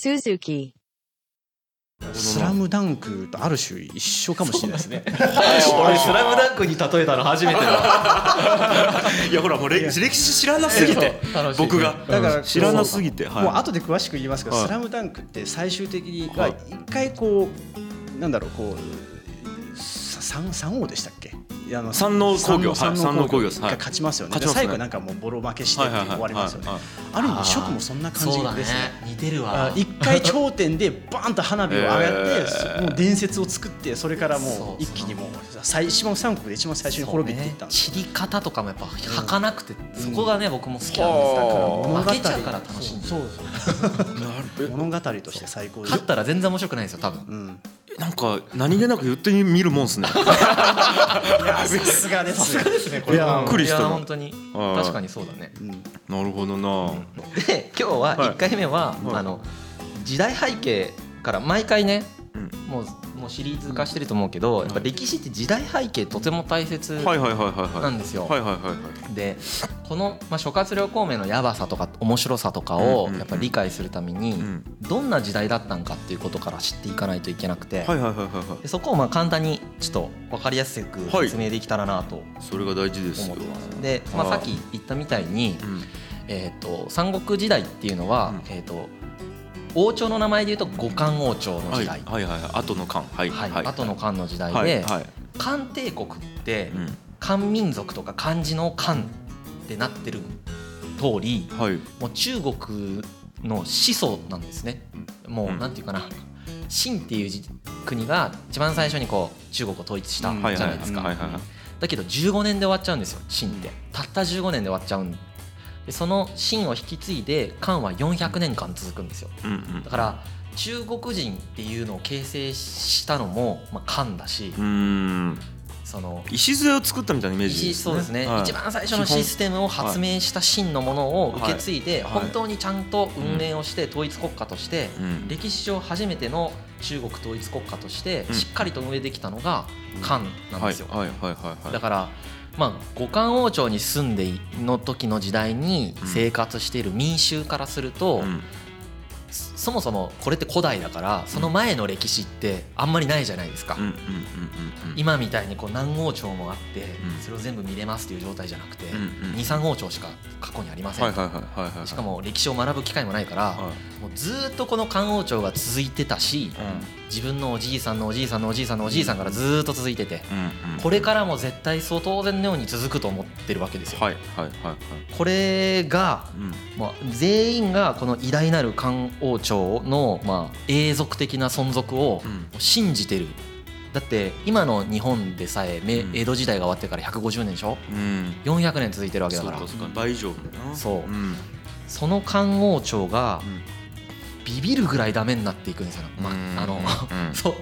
Suzuki. スラムダンクとある種一緒かもしれない。ですね。俺スラムダンクに例えたの初めてだ。いやほらもう歴歴史知らなすぎて僕が。だから知らなすぎてはい。もう後で詳しく言いますけど、はい。スラムダンクって最終的にははい。一回こうなんだろうこうさ三三王でしたっけ？あの山王工業。山王工業。です。はい。一回勝ちますよね。最後なんかもうボロ負けして終わりますよね。ある意味初期もそんな感じそうだね。ですね。似てるあわ一回頂点でバーンと花火を上がって、えー。もう伝説を作ってそれからもう。一気にもう最一番三国で一番最初に滅びていったんです散り方とかもやっぱ儚くて、そこがね僕も好きなんはあです。だから負けちゃうから楽しいんだよそうそう。物語として最高で勝ったら全然面白くないんですよ多分。うん、なんか何気なく言ってみるもんですね。いやさすがですさすがですねこれいやびっくりしたないや本当に。はい。確かにそうだね。うん。なるほどな。で今日ははい。1回目は、はい。あの時代背景から毎回ねもうシリーズ化してると思うけど、やっぱ歴史って時代背景とても大切はいはいはいはいはい。なんですよ。はいはいはいはいでこの、まあ、諸葛亮孔明のやばさとか面白さとかをやっぱ理解するために、うん。どんな時代だったんかっていうことから知っていかないといけなくて、そこをまあ簡単にちょっと分かりやすくはい。説明できたらなとそれが大事ですよ。で、まあ、はいさっき言ったみたいに、うん。えー、と三国時代っていうのは、うん。えー、と王朝の名前でいうと五漢王朝のはい時代、はいはいはい後の漢。はいはいはい。後の漢の時代で、はいはい。漢帝国ってうん。漢民族とか漢字の漢ってなってる通りはい。もう中国の始祖なんですね。もううん。なんていうかな。秦っていうじ国が一番最初にこう中国を統一したうんじゃないですか。だけど15年で終わっちゃうんですよ秦って。たった15年で終わっちゃうんでその秦を引き継いで漢は400年間続くんですよ。うんうん。だから中国人っていうのを形成したのも、まあ、漢だしその礎を作ったみたいなイメージ一ですね。そうですね、はい。一番最初のシステムを発明した秦のものを受け継いではい。本当にちゃんと運営をして統一国家としてうん。歴史上初めての中国統一国家としてうん。しっかりと運営できたのが漢なんですよ。はいはいはいはいはい。だからまあ五漢王朝に住んでいの時の時代に生活している民衆からすると、うんそそもそもこれって古代だからその前の歴史ってあんまりないじゃないですか。今みたいにこう何王朝もあってうん。それを全部見れますっていう状態じゃなくてうんうん。23王朝しか過去にありません、しかも歴史を学ぶ機会もないから、はい。もうずーっとこの漢王朝が続いてたし、自分のおじいさんのおじいさんのおじいさんのおじいさんからずーっと続いてて、これからも絶対そう当然のように続くと思ってるわけですよ。はいはいはいはい。これが、うん。まあ、全員がこの偉大なる漢王朝の、まあ、永続的な存続をうん。信じてる。だって今の日本でさえめうん。江戸時代が終わってから150年でしょ？うん。400年続いてるわけだから。倍以上そう。うん。その漢王朝がうん。ビビるぐらいダメになっていくんですよ、まうん。あのうん。そう。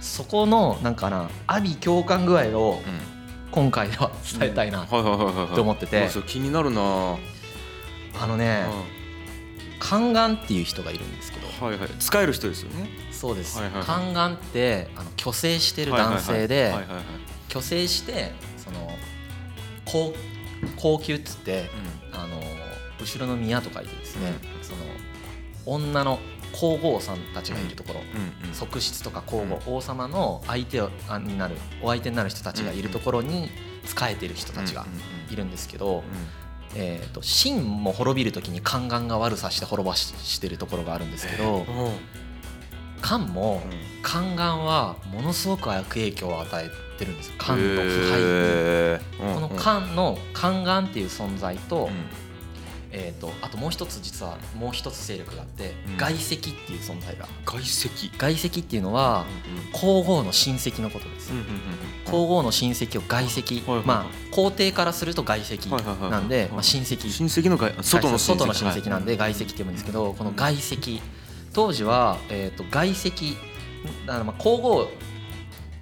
そこのなんかな阿鼻共感具合をうん。今回では伝えたいなと思ってて。気になるな。はあのね宦官っていう人がいるんですけど。いはい。使える人ですよね。そうです。はいはいはい。宦官ってあの虚勢してる男性ではいはいはいはい。虚勢してその高高級っつってあの後ろの宮と書いてですねその女の皇后さんたちがいるところ。うんうん側室とか皇后王様の相手をあになるお相手になる人たちがいるところに仕えてる人たちがいるんですけど、えー、と秦も滅びる時に宦官が悪さして滅ばししてるところがあるんですけど漢も宦官はものすごく悪影響を与えてるんですよ。漢の腐敗に。このうん漢の宦官っていう存在と,、うんえー、とあともう一つ実はもう一つ勢力があって、うん。外石っていう存在が。外石外石っていうのは皇后の親戚のことです、うんうんうんうん。皇后の親戚を外戚、はいはいはい。まあ皇帝からすると外戚はいはいはいなんで、まあ、親戚。親戚の外外の外の親戚なんではい。外戚って言うんですけどこの外戚当時は、えー、と外戚あのまあ皇后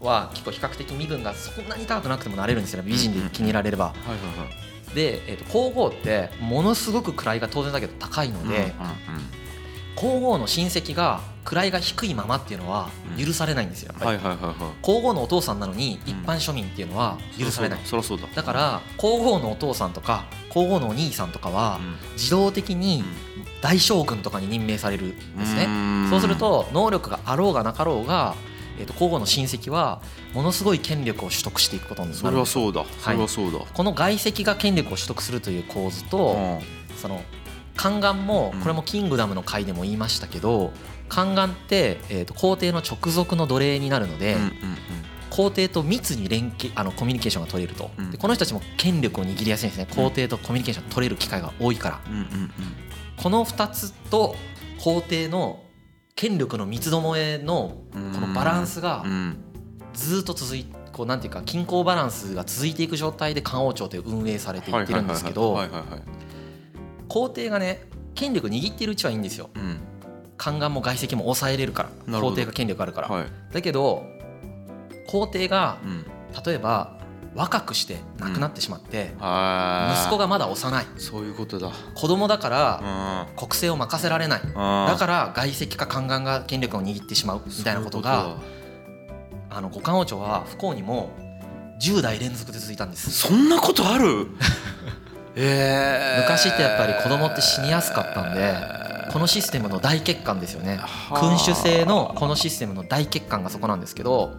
は結構比較的身分がそんなに高くなくてもなれるんですよね。美人で気に入られれば。はいはいはいで、えー、と皇后ってものすごく位が当然だけど高いので、皇后の親戚が位が低いままっていうのは許されないんですよ。はいはいはいはい。皇后のお父さんなのにうん。一般庶民っていうのは許されない、そりゃそうだ。だから皇后のお父さんとか皇后のお兄さんとかは自動的に大将軍とかに任命されるんですね、そうすると能力があろうがなかろうが、えー、と皇后の親戚はものすごい権力を取得していくことになるそれはそうだ。それはそうだ。この外戚が権力を取得するという構図と、うん。その宦官もうん。これもキングダムの回でも言いましたけど宦官って、えー、と皇帝の直属の奴隷になるので、皇帝と密に連携あのコミュニケーションが取れると、うん。でこの人たちも権力を握りやすいんですね。皇帝とコミュニケーション取れる機会が多いから。この2つと皇帝の権力の三つどもえのうんこのバランスがうん。ずっと続いこうなんていうか均衡バランスが続いていく状態で漢王朝という運営されていってるんですけど皇帝がね権力握ってるうちはいいんですよ。うん。宦官も外戚も抑えれるから皇帝が権力あるから、はい。だけど皇帝がうん。例えば若くして亡くなってしまって、はい。息子がまだ幼い。そういうことだ。子供だからあ国政を任せられない。あだから外戚か宦官が権力を握ってしまうみたいなことがあの五冠王朝は不幸にも10代連続で続いたんです。そんなことある？ええ。昔ってやっぱり子供って死にやすかったんでこのシステムの大欠陥ですよね。君主制のこのシステムの大欠陥がそこなんですけど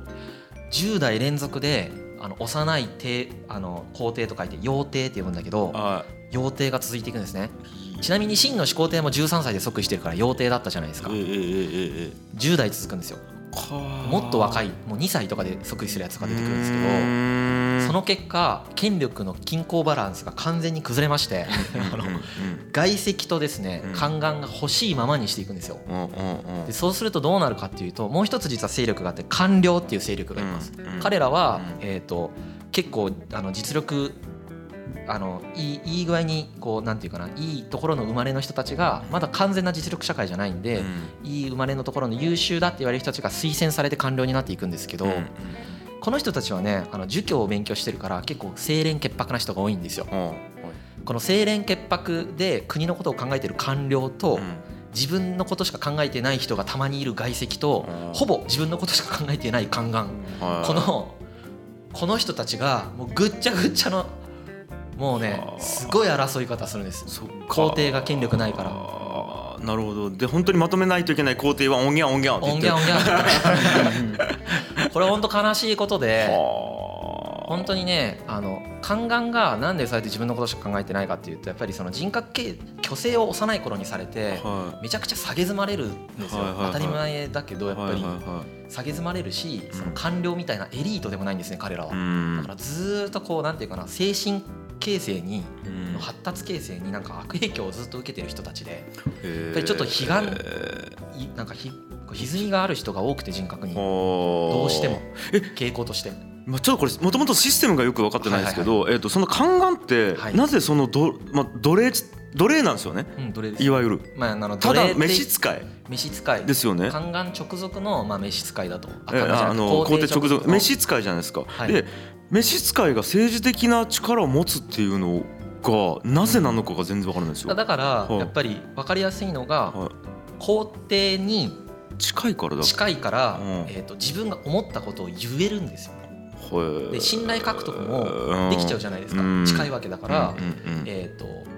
10代連続であの幼い帝あの皇帝と書いて幼帝って呼ぶんだけどは幼帝が続いていくんですね。ちなみに真の始皇帝も13歳で即位してるから幼帝だったじゃないですか。いええええええ10代続くんですよもっと若いいもう2歳とかで即位するやつが出てくるんですけどその結果権力の均衡バランスが完全に崩れましてあの外戚とですねうん。宦官が欲しいままにしていくんですよ。でそうするとどうなるかっていうともう一つ実は勢力があって官僚っていう勢力がいます。彼らはうん。えーと結構あの実力あのいいいい具合にこうなんていうかないいところの生まれの人たちがまだ完全な実力社会じゃないんでいい生まれのところの優秀だって言われる人たちが推薦されて官僚になっていくんですけど、うんうん。この人たちはねあの儒教を勉強してるから結構清廉潔白な人が多いんですよ。う。んこの清廉潔白で国のことを考えてる官僚と、うん。自分のことしか考えてない人がたまにいる外籍と、う。んほぼ自分のことしか考えてない宦官、はい。このこの人たちがもうぐっちゃぐっちゃのもうねはあすごい争い方するんです。皇帝が権力ないから。なるほど。で本当にまとめないといけない皇帝はオンギャンオンギャンって言って。これ本当悲しいことでは本当にねあの宦官がなんでそうやって自分のことしか考えてないかっていうとやっぱりその人格形虚勢を幼い頃にされてはめちゃくちゃ下げ詰まれるんですよ。はいはいはい当たり前だけどやっぱり。はいはいはい下げ詰まれるしうんその官僚みたいなエリートでもないんですね彼らは。うん。だからずーっとこうなんていうかな精神形成にうん。発達形成になんか悪影響をずっと受けてる人たちでへー。ぱりちょっと悲願いなんかひ歪みがある人が多くて人格に。どどうしても。え？傾向として。まあ、ちょっとこれもともとシステムがよく分かってないんですけど、えー、とその宦官ってはい。なぜそのど、まあ、奴隷奴隷なんですよね？うん奴隷いわゆる。まああのただ召使い。召使い。ですよね。宦官直属のまあ召使いだと。えーあの。皇帝直属。召使いじゃないですか。はい。で召使いが政治的な力を持つっていうのがなぜなのかが全然分からないんですよ。だからはい。やっぱり分かりやすいのがはい。皇帝に近いからだ。近いからうん。えーと自分が思ったことを言えるんですよ。はいで信頼獲得もできちゃうじゃないですか。うん。近いわけだからうんうんうんえーと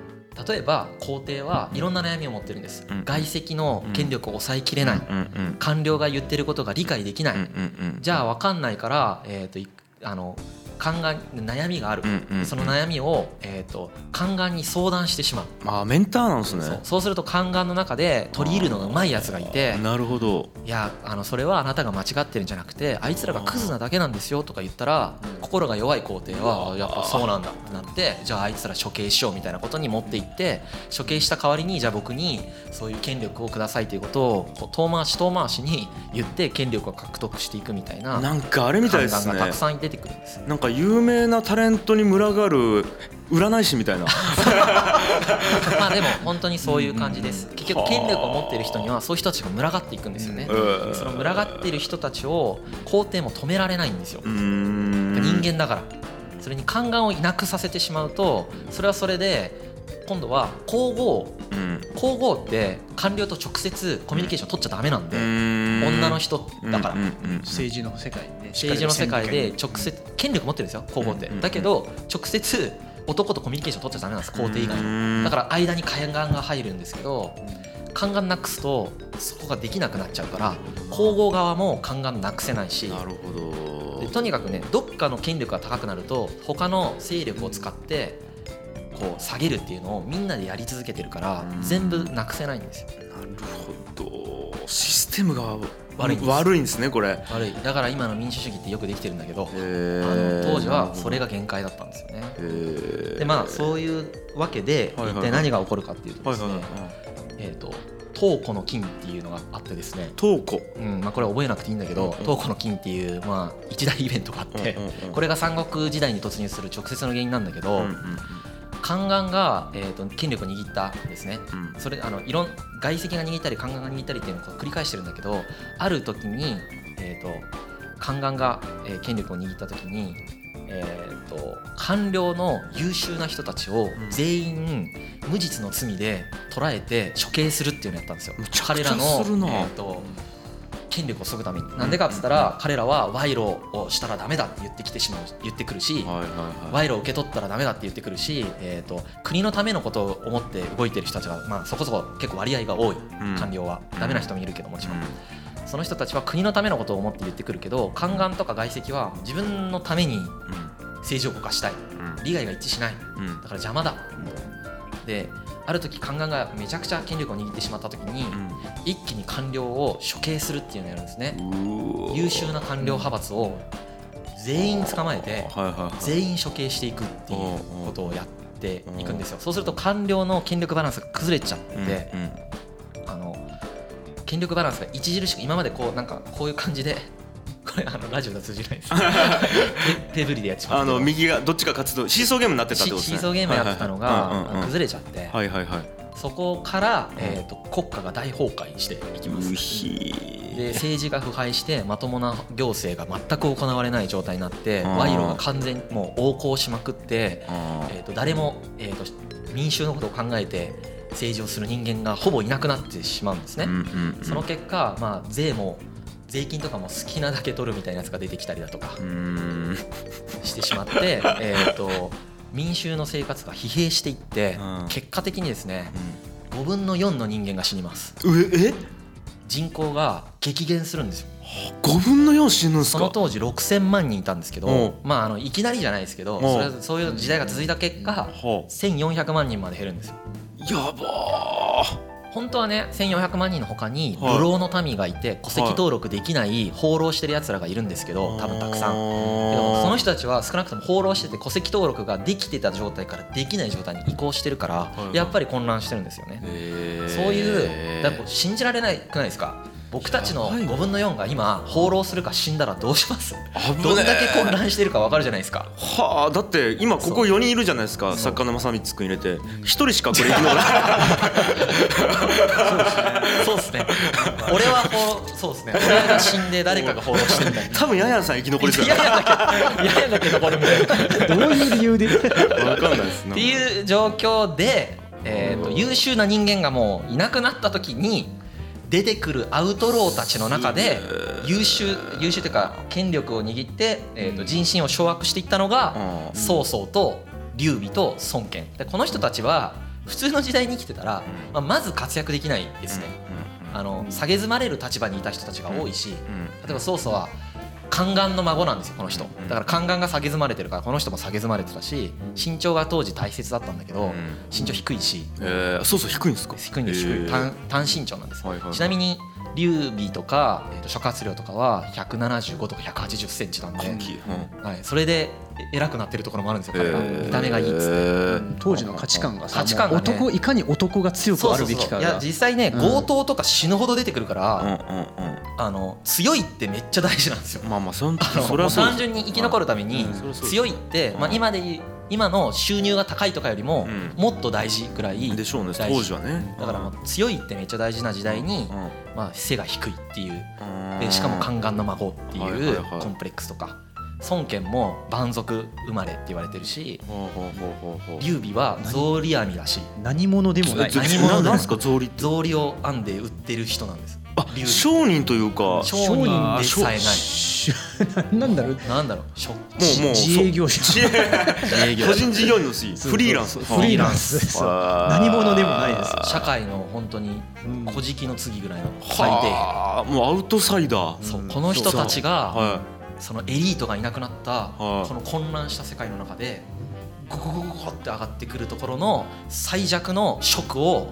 例えば皇帝はいろんな悩みを持ってるんです。うん。外籍の権力を抑えきれない。うんうん官僚が言ってることが理解できない。うんうんうんじゃあ分かんないからえーといあの宦官悩みがある。うんうんうん。その悩みをえーと宦官に相談してしまう。あーメンターなんですね。そう。すると宦官の中で取り入るのがうまいやつがいてなるほど。いやあのそれはあなたが間違ってるんじゃなくてあいつらがクズなだけなんですよとか言ったら心が弱い皇帝はあやっぱそうなんだってなってじゃああいつら処刑しようみたいなことに持っていって処刑した代わりにじゃあ僕にそういう権力をくださいということをこう遠回し遠回しに言って権力を獲得していくみたいななんかあれみたいですね。たくさん出てくるんです。なんか有名なタレントに群がる占い師みたいな。まあでも本当にそういう感じです。結局権力を持っている人にはそういう人たちが群がっていくんですよね。うん。その群がっている人たちを皇帝も止められないんですよ。人間だから。それに宦官をいなくさせてしまうとそれはそれで今度は皇后うん。皇后って官僚と直接コミュニケーション取っちゃダメなんで、女の人だから、うんうんうん政治の世界で。政治の世界で直接権力持ってるんですよ皇后って、うんうんだけど直接男とコミュニケーション取っちゃダメなんです皇帝以外うにんだから間に宦官が入るんですけど宦官なくすとそこができなくなっちゃうから皇后側も宦官なくせないしなるほど。でとにかくねどっかの権力が高くなると他の勢力を使ってこう下げるっていうのをみんなでやり続けてるからうん。全部なくせないんですよ。なるほど。システムが悪いんです悪いんですねこれ。悪い。だから今の民主主義ってよくできてるんだけどああの当時はそれが限界だったんですよね。でまあそういうわけで一体何が起こるかっていうとですねえっと東湖の金っていうのがあってですね。東湖うんまあこれ覚えなくていいんだけどうんうん。東湖の金っていうまあ一大イベントがあってうんうんうん。これが三国時代に突入する直接の原因なんだけど、うんうん宦官が、えー、と権力を握ったんですね。うん。それあのいろん外籍が握ったり宦官が握ったりっていうのを繰り返してるんだけどある時に、えー、と宦官が、えー権力を握った時に、えー、と官僚の優秀な人たちをん。全員無実の罪で捕らえて処刑するっていうのをやったんですよ。彼らのえー、と権力を削ぐために。なんでかっつったら彼らは賄賂をしたらダメだって言ってきてしまう言ってくるし、賄賂を受け取ったらダメだって言ってくるし、えー、と国のためのことを思って動いてる人たちが、まあ、そこそこ結構割合が多い。うん。官僚は、うん。ダメな人もいるけどもちろん、その人たちは国のためのことを思って言ってくるけど宦官とか外籍は自分のために政治を動かしたい。うん。利害が一致しない。だから邪魔だ。である時宦官がめちゃくちゃ権力を握ってしまった時に、一気に官僚を処刑するっていうのをやるんですね。うん優秀な官僚派閥を全員捕まえて全員処刑していくっていうことをやっていくんですよ。そうすると官僚の権力バランスが崩れちゃって、あの権力バランスが著しく今までこうなんかこういう感じでこれあのラジオでは通じないです。手 手振りでやってしまあった。けどの右がどっちか活動シーソーゲームになってたってことですね。シーソーゲームやってたのが崩れちゃって。はいはいはい。そこから、えー、と国家が大崩壊していきます。で政治が腐敗してまともな行政が全く行われない状態になってうん。賄賂が完全にもう横行しまくって、あえー、と誰も、えー、と民衆のことを考えて政治をする人間がほぼいなくなってしまうんですね。ーうんうんうん。その結果、まあ、税も税金とかも好きなだけ取るみたいなやつが出てきたりだとかしてしまって、えー、と民衆の生活が疲弊していってうん。結果的にですね5分の4の人間が死にます。人口が激減するんですよ。5分の4死ぬんすか？その当時6000万人いたんですけうん。どまああのいきなりじゃないですけどん。それはそういう時代が続いた結果は1400万人まで減るんですよ。あやばー本当はね1400万人の他にはい。流浪の民がいて戸籍登録できない放浪してるやつらがいるんですけど多分たくさん。けどその人たちは少なくとも放浪してて戸籍登録ができてた状態からできない状態に移行してるからはい。やっぱり混乱してるんですよね。そういうだ信じられないくないですか？僕たちのやばい。ね5分の4が今放浪するか死んだらどうします？どんだけ混乱してるか分かるじゃないですか。はあだって今ここ4人いるじゃないですか作家の正光君入れて。1人しかこれ生き残らないそうですね。俺は放浪そうですね。俺が死んで誰かが放浪してみたいな。多分ヤヤンさん生き残りそういやいやだけ、いやいやだけ残るみたいな。どういう理由で？分かんないですっていう状況で、えー、と優秀な人間がもういなくなった時に出てくるアウトローたちの中で優秀優秀というか権力を握って、えー、と人心を掌握していったのがうん。曹操と劉備と孫権。でこの人たちは普通の時代に生きてたら、まあ、まず活躍できないですね。あの下げ詰まれる立場にいた人たちが多いし、例えば曹操は宦官の孫なんですよこの人。うんだから宦官が下げ詰まれてるからこの人も下げ詰まれてたし身長が当時大切だったんだけど、うん。身長低いし。えー、そうそう低いんですか？低いんです低い。単単身長なんです、はいはいはい。ちなみに劉備とか、えー、と諸葛亮とかは175とか180センチなんで、はい、それでえ偉くなってるところもあるんですよ彼ら、えー見た目がいいっつって。当時の価値観がさ価値観がね。男いかに男が強くあるべきかいやが実際ねうん。強盗とか死ぬほど出てくるから、うんうんあの強いってめっちゃ大事なんですよ。うんまあまあそんそれは単純に生き残るためにうん。強いって、まあ、うん今で今の収入が高いとかよりもうん。もっと大事ぐらいでしょうね当時はね。だからもう強いってめっちゃ大事な時代に、うん。まあ、背が低いっていう。うん。でしかも宦官の孫ってはいうはい。コンプレックスとか孫権も蛮族生まれって言われてるし劉備は草履編みだし何者でもない。え何者でもなんですか草履草履を編んで売ってる人なんです。あ商人というか。商人でさえない。しなんだろう。なんだろう。もうもう自営業者。個人事業主フリーランス。フリーランス。何者でもないです社会の本当にうん。小じの次ぐらいの最底辺。はあ。もうアウトサイダー。この人たちがはそのエリートがいなくなったはい。この混乱した世界の中でゴゴゴゴゴって上がってくるところの最弱の職を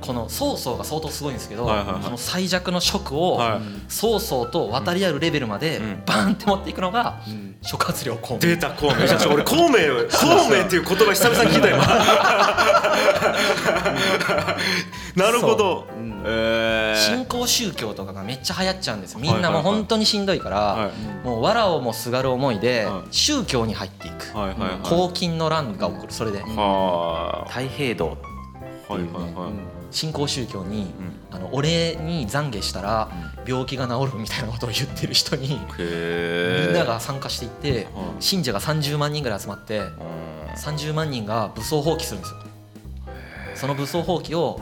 この曹操が相当すごいんですけどはいはいはい。この最弱の職をはい。曹操と渡り合うレベルまでうん。バーンって持っていくのがうん。諸葛亮孔明。出た孔明。俺孔明孔明っていう言葉久々に聞いたよなるほど。う。ん。えー。新興宗教とかがめっちゃ流行っちゃうんですみんなもう本当にしんどいかはらもう藁をもすがる思いではい。宗教に入っていく。いはいはい。はいの乱が起こる。それで。は太平道あはいはいはい新興宗教にうん。あの俺に懺悔したら病気が治るみたいなことを言ってる人にみんなが参加していってはい信者が30万人ぐらい集まってうん。30万人が武装蜂起するんですよ。その武装蜂起を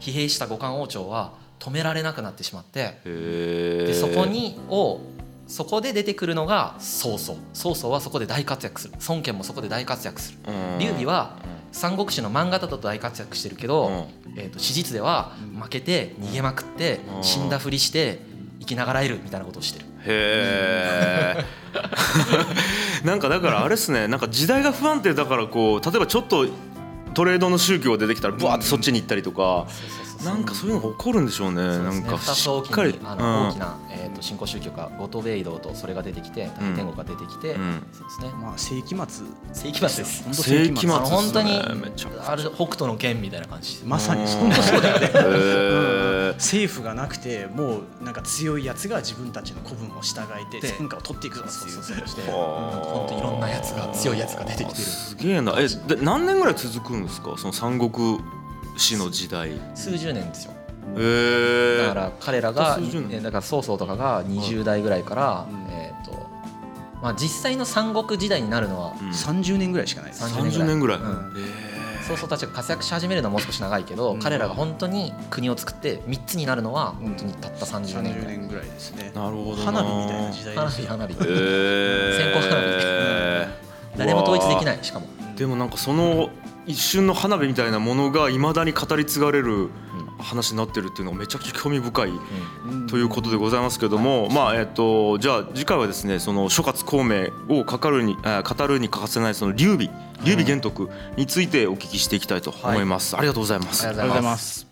疲弊した五冠王朝は止められなくなってしまってでそこにをそこで出てくるのが曹操。曹操はそこで大活躍する。孫権もそこで大活躍する。うん。劉備は三国志の漫画だと大活躍してるけど、えー、と史実では負けて逃げまくってうん。死んだふりして生きながらえるみたいなことをしてる。へえ なんかだからあれっすね。なんか時代が不安定だからこう例えばちょっとトレードの宗教が出てきたらブワーってそっちに行ったりとかなんかそういうのが起こるんでしょうね。そうね。なんか2つ大きしっかりにあの大きな、えー、と新興宗教が五島米道とそれが出てきて大天国が出てきて、うん。そうですね。まあ世紀末。世紀末です。本当世紀末本当にある北斗の剣みたいな感じまさに。本当そうだよね。政府がなくてもうなんか強いやつが自分たちの子分を従えてで天下を取っていくぞっていうそうそう。そうしてはあ。本当いろんなやつが強いやつが出てきてる。すげえな。えで何年ぐらい続くんですか？その三国志の時代。へ数十年ですよ。えだから彼らが、数十年。えだから曹操とかが20代ぐらいから、うん。えっ、とまあ実際の三国時代になるのはうん。30年ぐらいしかないです。30 30年ぐらい、うん。へ曹操たちが活躍し始めるのはもう少し長いけど、うん。彼らが本当に国を作って3つになるのは本当にたった30年ぐ30らい、年ぐらいですね。えなるほどな。花火みたいな時代花ですよ。火花火、へえ線香花火。誰も統一できないしかも、でもなんかその一瞬の花火みたいなものがいまだに語り継がれる話になってるっていうのがめちゃくちゃ興味深いうん。ということでございますけども、まあえっとじゃあ次回はですねその諸葛孔明を語るにあ語るに欠かせないその劉備。劉備玄徳についてお聞きしていきたいと思います、ありがとうございます。ありありがとうございまます.